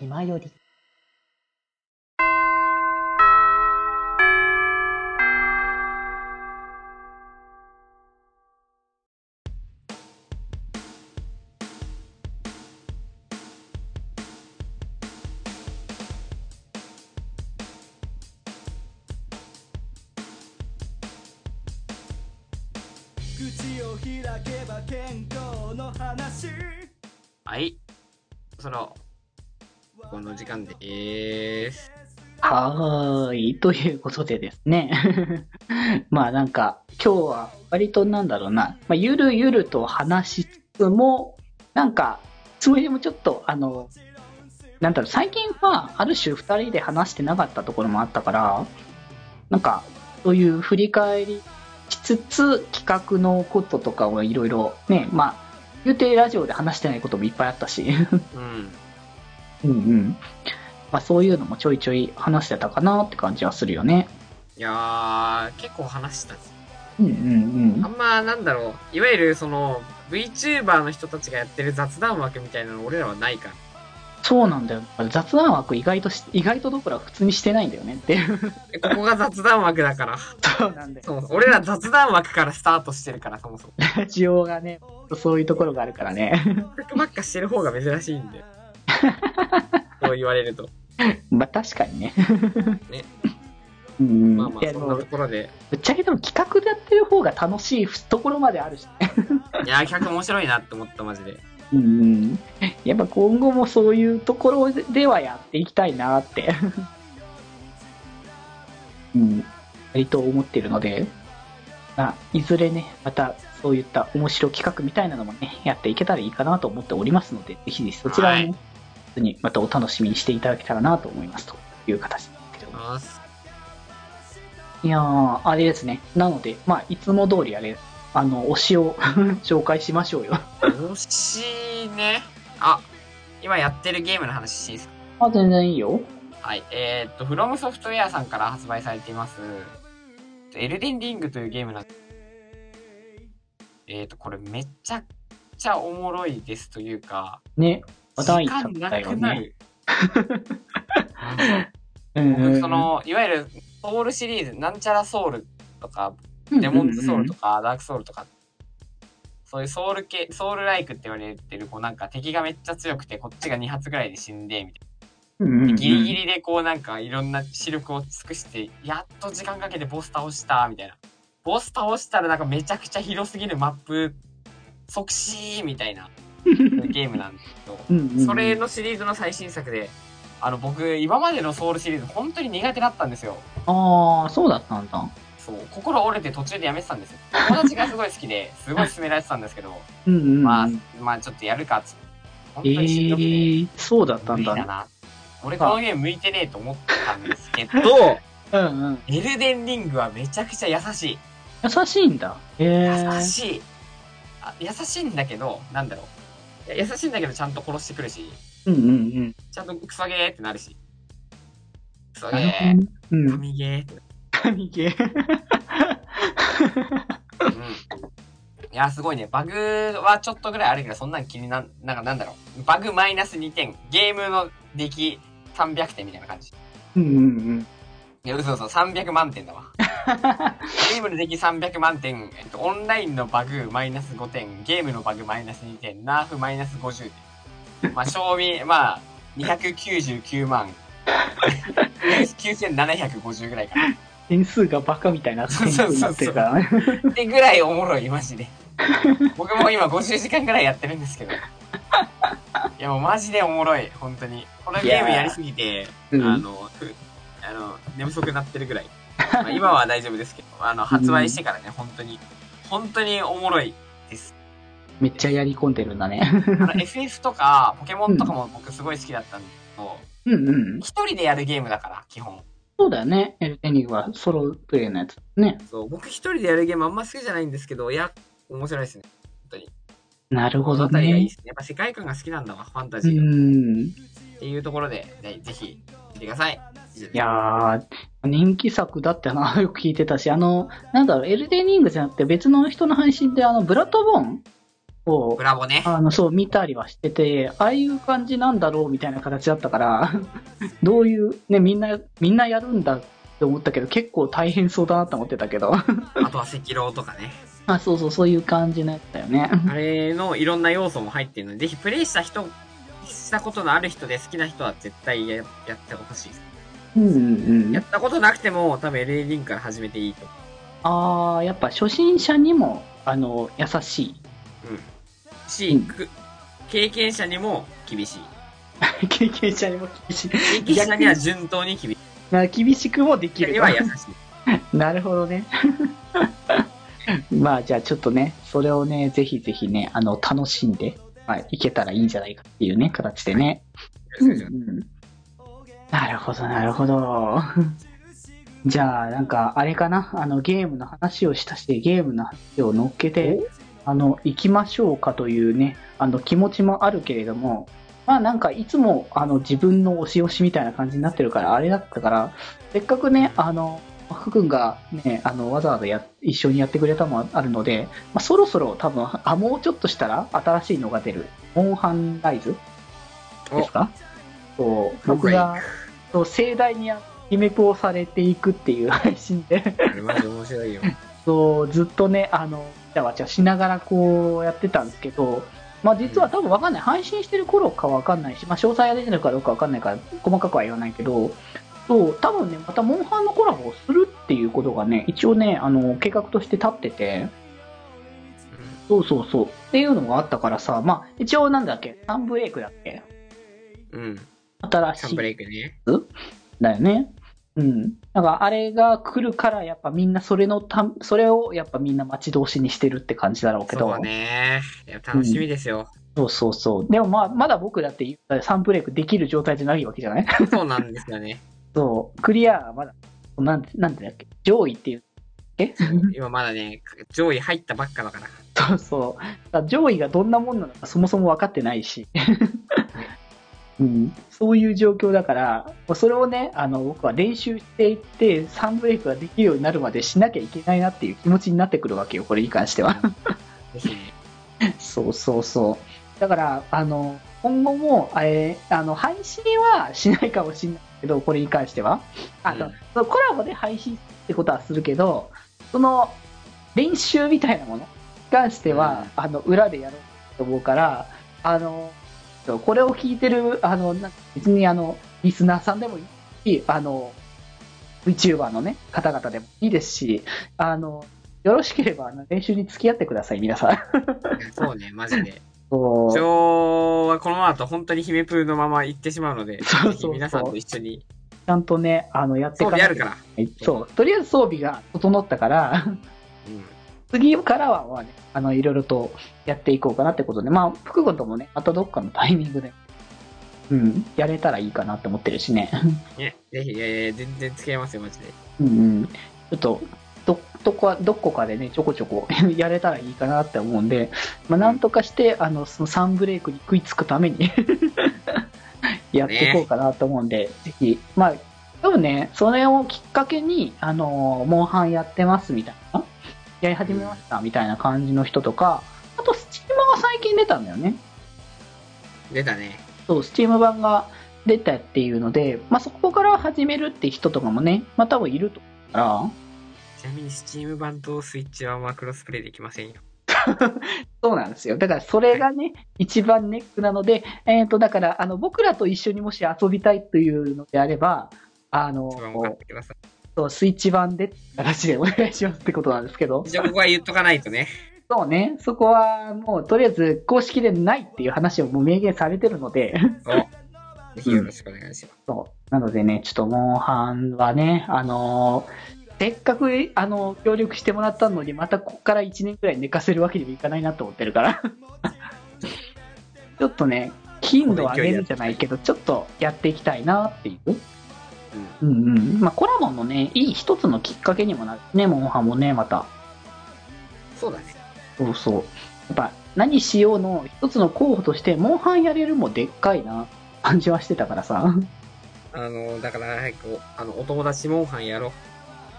気まより。口を開けば健康の話はい。その、この時間でーす。はーい。ということでですね。まあなんか、今日は割となんだろうな、まあ、ゆるゆると話しつつも、なんか、つもりでもちょっと、あの、なんだろう、最近はある種二人で話してなかったところもあったから、なんか、そういう振り返りしつつ、企画のこととかをいろいろね、まあ、言うてラジオで話してないこともいっぱいあったし、うん。うんうん。まあそういうのもちょいちょい話してたかなって感じはするよね。いやー、結構話した。うんうんあんま、なんだろう。いわゆる、その、VTuber の人たちがやってる雑談枠みたいなの俺らはないから。そうなんだよ。雑談枠意外とし、意外とどころか普通にしてないんだよねっていう。えここが雑談枠だから。そうなんだよ。そう、俺ら雑談枠からスタートしてるから、そもそも。ラジオがね、そういうところがあるからね。ばっかしてる方が珍しいんで。そう言われると。まあ確かにね。ね。うん。まあまあ、そんなと、ころで。ぶっちゃけでも企画でやってる方が楽しいところまであるしね。いやー、企画面白いなって思った、マジで。うんうん。やっぱ今後もそういうところではやっていきたいなって。うん。割と思ってるので、まあ、いずれね、またそういった面白企画みたいなのもね、やっていけたらいいかなと思っておりますので、ぜひぜひそちらをね、はいにまたお楽しみにしていただけたらなと思いますという形になっております。いやー、あれですね。なので、まあ、いつも通りあれ、あの、推しを 紹介しましょうよ。推しね。あ、今やってるゲームの話していいですか？あ、全然いいよ。はい。えーっと、フロムソフトウェアさんから発売されています、エルデンリングというゲームなんえーっと、これめちゃくちゃおもろいですというか、ね、話題時間作だよなくなね。る。うん僕、その、いわゆるソウルシリーズ、なんちゃらソウルとか、デモンズソウルとか、ダークソウルとか、そういうソウル系、ソウルライクって言われてる、こうなんか敵がめっちゃ強くて、こっちが2発ぐらいで死んで、みたいな。ギリギリでこうなんかいろんな視力を尽くして、やっと時間かけてボス倒した、みたいな。ボス倒したらなんかめちゃくちゃ広すぎるマップ、即死みたいな ゲームなんですけど、うんうんうんそれのシリーズの最新作で、あの僕、今までのソウルシリーズ本当に苦手だったんですよ。ああ、そうだったんだ。そう、心折れて途中でやめてたんですよ。友達がすごい好きで、すごい勧められてたんですけど、うんうんうん。まあ、まあちょっとやるかっつって。本当えにしんどくて、ー、そうだった無んだね。理だな。俺このゲーム向いてねえと思ったんですけど、うんうん。エルデンリングはめちゃくちゃ優しい。優しいんだ。えー。優しい。あ優しいんだけど、なんだろう。優しいんだけどちゃんと殺してくるし、うんうんうん。ちゃんとクソゲーってなるし。クソゲー。うん。神ゲーってなる。神ゲー。うん。いや、すごいね。バグはちょっとぐらいあるけど、そんなん気になん、なんかなんだろう。バグマイナス2点。ゲームの出来300点みたいな感じ。うんうんうん。いや、嘘嘘、300万点だわ。ゲームの出来300万点、えっと、オンラインのバグマイナス5点、ゲームのバグマイナス2点、ナーフマイナス50点。まあ、賞味、まあ、299万。9750ぐらいかな。点数がバカみたいな点数になってるからね。ってぐらいおもろい、マジで。僕も今50時間ぐらいやってるんですけど。いや、もうマジでおもろい、本当に。このゲームやりすぎて、あうんの、ふあの、寝不足になってるぐらい。まあ、今は大丈夫ですけど、あの、発売してからね、本当に、本当におもろいです。めっちゃやり込んでるんだね。あの、FF とか、ポケモンとかも僕すごい好きだったんですけど、うんうん。一人でやるゲームだから、基本。そうだよね。エルテニグはソロプレイのやつね。そう、僕一人でやるゲームあんま好きじゃないんですけど、いや、面白いですね。本当に。なるほどこの辺りがいいでね。すね。やっぱ世界観が好きなんだわ、ファンタうジーが。ん。っていうところで、ねぜひ、見てください。いやー、人気作だってな、よく聞いてたし、あの、なんだろう、エルデンリングじゃなくて別の人の配信で、あの、ブラッドボーンそうブラボね。あの、そう、見たりはしてて、ああいう感じなんだろうみたいな形だったから、どういう、ね、みんな、みんなやるんだって思ったけど、結構大変そうだなと思ってたけど。あとは赤狼とかね。あ、そうそう、そういう感じのやつだよね。あれのいろんな要素も入ってるので、ぜひプレイした人、したことのある人で好きな人は絶対ややってほしいです。うんうんうんや。ったことなくても、多分 LA リンから始めていいと思ああ、やっぱ初心者にも、あの、優しい。う。うん。し、うんく経験者にも厳しい。経験者にも厳しい。経験者には順当に厳しい。な厳しくもできる。には優しい。なるほどね。まあ、じゃあちょっとね、それをね、ぜひぜひね、あの、楽しんで、はい、いけたらいいんじゃないかっていうね、形でね。うんうん。なるほど、なるほど。じゃあ、なんか、あれかな、あの、ゲームの話をしたし、ゲームの話を乗っけて、あの、行きましょうかというね、あの、気持ちもあるけれども、まあなんか、いつも、あの、自分の押し押しみたいな感じになってるから、あれだったから、せっかくね、あの、福君がね、あの、わざわざや、一緒にやってくれたのもあるので、まあ、そろそろ多分、あ、もうちょっとしたら新しいのが出る。モンハンライズ？ですか？そう、僕が、そう盛大にリメイクをされていくっていう 配信で、あれマジ面白いよ。そう、ずっとね、あの、わちゃわちゃしながらこうやってたんですけど、まあ実は多分わかんない。配信してる頃かわかんないし、まあ詳細が出てるかどうかわかんないから、細かくは言わないけど、そう、多分ね、またモンハンのコラボをするっていうことがね、一応ね、あの、計画として立ってて、そうそうそう。っていうのがあったからさ、まあ一応なんだっけ、サンブレイクだっけ？うん。うん。新しいサンブレイクね。だよね。うん。だからあれが来るから、やっぱみんなそれのた、それをやっぱみんな待ち遠しにしてるって感じだろうけど。そうね。いや、楽しみですよ。そうそうそう。でもまあ、まだ僕だってサンブレイクできる状態じゃないわけじゃない？そうなんですよね。そう。クリアはまだ、なんて、なんてだっけ？上位っていう。え？今まだね、上位入ったばっかだから。そうそう。上位がどんなもんなのかそもそも分かってないし。うん、そういう状況だから、それをね、あの、僕は練習していって、サンブレイクができるようになるまでしなきゃいけないなっていう気持ちになってくるわけよ、これに関しては。そうそうそう。だから、あの、今後も、えーあの、配信はしないかもしれないけど、これに関しては。あと、うんそのコラボで配信ってことはするけど、その、練習みたいなものに関しては、あの、裏でやろうと思うから、あの、これを聞いてる、あの、別にあの、リスナーさんでもいいし、あの、VTuber のね、方々でもいいですし、あの、よろしければ、あの、練習に付き合ってください、皆さん。そうね、マジで。そうジョーはこのままだと本当に姫プーのまま行ってしまうので、そうそう皆さんと一緒にちゃんとね、あの、やってい装備あるから。そう。とりあえず装備が整ったから、うん。次からは、まあね、あの、いろいろとやっていこうかなってことで、まあ、福君ともね、またどっかのタイミングで、うん、やれたらいいかなって思ってるしね。ね、ぜひ、いやいや全然付き合いますよ、マジで。うんうん。ちょっと、ど、どこか、どこかでね、ちょこちょこ やれたらいいかなって思うんで、まあ、なんとかして、あの、そのサンブレイクに食いつくために やっていこうかなと思うんで、ぜひ、まあ、多分ね、それをきっかけに、あの、モンハンやってますみたいな、やり始めましたみたいな感じの人とか、あと、スチームが最近出たんだよね。出たね。そう、スチーム版が出たっていうので、まあ、そこから始めるって人とかもね、まあ、多分いると思うから、ちなみに、スチーム版とスイッチ版はクロスプレイできませんよ。そうなんですよ。だからそれがね、一番ネックなので、えっ、と、だから、あの、僕らと一緒にもし遊びたいというのであれば、あの。そうスイッチ版でって形でお願いしますってことなんですけど、じゃあ、ここは言っとかないとね。そうね、そこはもうとりあえず公式でないっていう話をもう明言されてるので、おぜひよろしくお願いします。そう。なのでね、ちょっとモンハンはね、あのーせっかく、あの、協力してもらったのに、またここから1年くらい寝かせるわけにもいかないなと思ってるから。ちょっとね、頻度を上げるじゃないけど、ちょっとやっていきたいなっていう。うん。うんうん。まあ、コラボのね、いい一つのきっかけにもなるね、モンハンもね、また。そうだね。そうそう。やっぱ、何しようの一つの候補として、モンハンやれるもでっかいな、感じはしてたからさ。あの、だから、早く、あの、お友達モンハンやろう。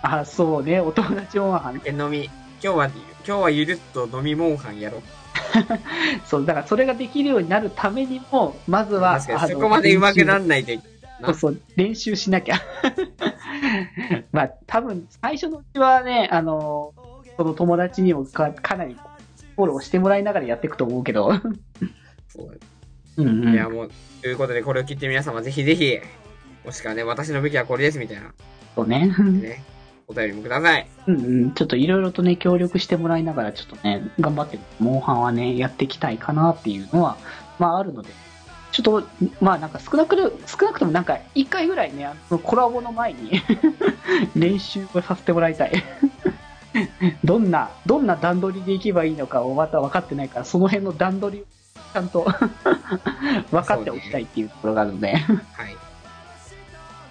あ、そうね、お友達モンハン。え飲み、今日は、今日はゆるっと飲みモンハンやろう。そう、だからそれができるようになるためにも、まずは、確かに、そこまで上手くなんないといそうそう、練習しなきゃ。まあ、多分、最初のうちはね、あの、その友達にもかかなりフォローしてもらいながらやっていくと思うけど。そううんうん。いや、もう、ということで、これを聞いて皆様ぜひぜひ、もしくはね、私の武器はこれですみたいな、そうね。ね、お便りもください。うんうん。ちょっといろいろとね、協力してもらいながら、ちょっとね、頑張って、モンハンはね、やっていきたいかなっていうのは、まああるので、ちょっと、まあなんか少なくる、少なくともなんか一回ぐらいね、コラボの前に 練習をさせてもらいたい。どんな、どんな段取りでいけばいいのかをまた分かってないから、その辺の段取りをちゃんと 分かっておきたいっていうところがあるので、はい。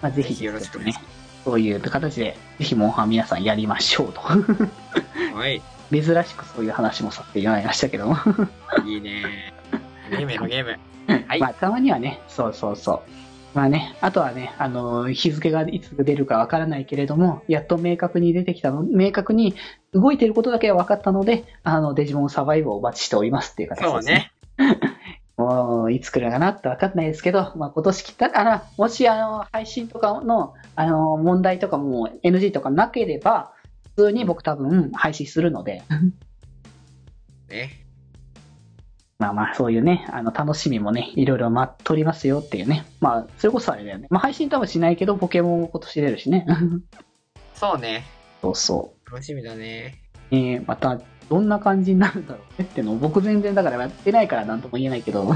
まあぜひぜひよろしくお願いしね、そういう形で、ぜひモンハン皆さんやりましょうと。はい。珍しくそういう話もさせてもらいましたけども。いいね ゲームやろゲーム。はいまあ、たまにはね、そうそうそう。まあね、あとはね、あの、日付がいつ出るかわからないけれども、やっと明確に出てきたの、明確に動いてることだけは分かったので、あの、デジモンサバイブをお待ちしておりますっていう形ですそうね。もう、いつ来るかなって分かんないですけど、まあ今年来たら、もしあの、配信とかの、あの、問題とかも NG とかなければ、普通に僕多分配信するので、ね。まあまあ、そういうね、あの、楽しみもね、いろいろ待っとりますよっていうね。まあ、それこそあれだよね。まあ、配信多分しないけど、ポケモンも今年出るしね。そうね。そうそ楽しみだね。う。えー、また、どんな感じになるんだろうね？ってのを、僕全然だからやってないからなんとも言えないけど。ポ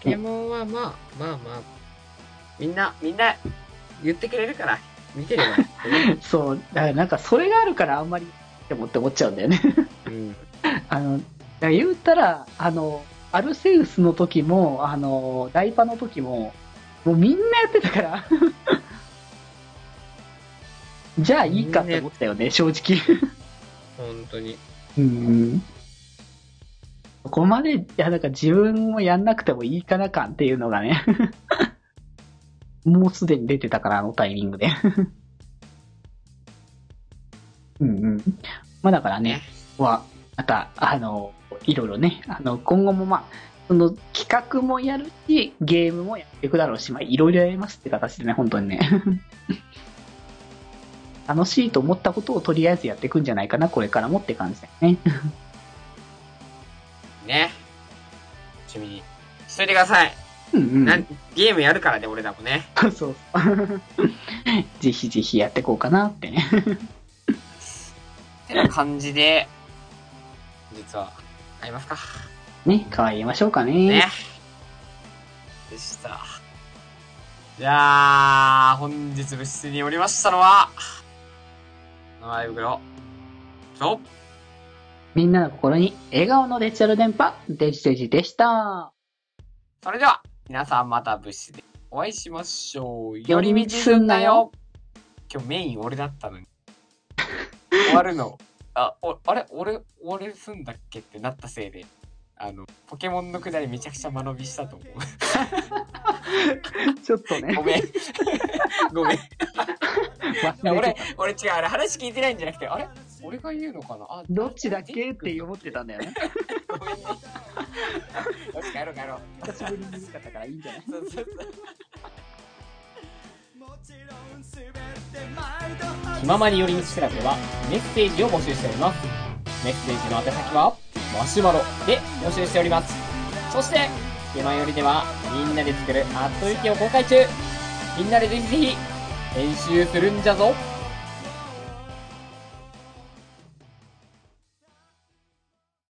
ケモンはまあ、まあまあ、みんな、みんな言ってくれるから、見てれば。そう、だからなんかそれがあるからあんまりって思って思っちゃうんだよね。うん。あの、言ったら、あの、アルセウスの時も、あの、ダイパの時も、もうみんなやってたから。じゃあいいかって思ったよね、正直。本当に。うん。そこまで、いや、なんか自分もやんなくてもいいかな感っていうのがね。もうすでに出てたから、あのタイミングで。うんうん。まあだからね、は、また、あの、いろいろね、あの、今後もまあ、その企画もやるし、ゲームもやっていくだろうし、まあ、いろいろやりますって形でね、本当にね。楽しいと思ったことをとりあえずやっていくんじゃないかな、これからもって感じだよね。ね。趣味にしといてください。うんうん。なんゲームやるからね、俺らもね。そうそう。ぜひぜひやっていこうかなってね。てな感じで、実は、会いますか？ね、帰りましょうかね。ね。でした。じゃあ、本日部室におりましたのは、生袋と、みんなの心に笑顔のデジタル電波、デジデジでした。それでは、皆さんまた部室でお会いしましょう。寄り道すんなよ。今日メイン俺だったのに。終わるの。あ、お、あれ？俺、俺すんだっけってなったせいで、あの、ポケモンのくだりめちゃくちゃ間延びしたと思う。ちょっとねご、めん。ごめん。俺俺違う、あれ話聞いてないんじゃなくて、あれ俺が言うのかな？あ、どっちだっけって思ってたんだよね。よし、帰ろう帰ろう。久しぶりに見たからいいんじゃない？そうそうそう。気ままに寄り道クラブではメッセージを募集しております。メッセージの宛先は、マシュマロで募集しております。そして、気まよりではみんなで作るアットウィキを公開中みんなでぜひぜひ、練習するんじゃぞ。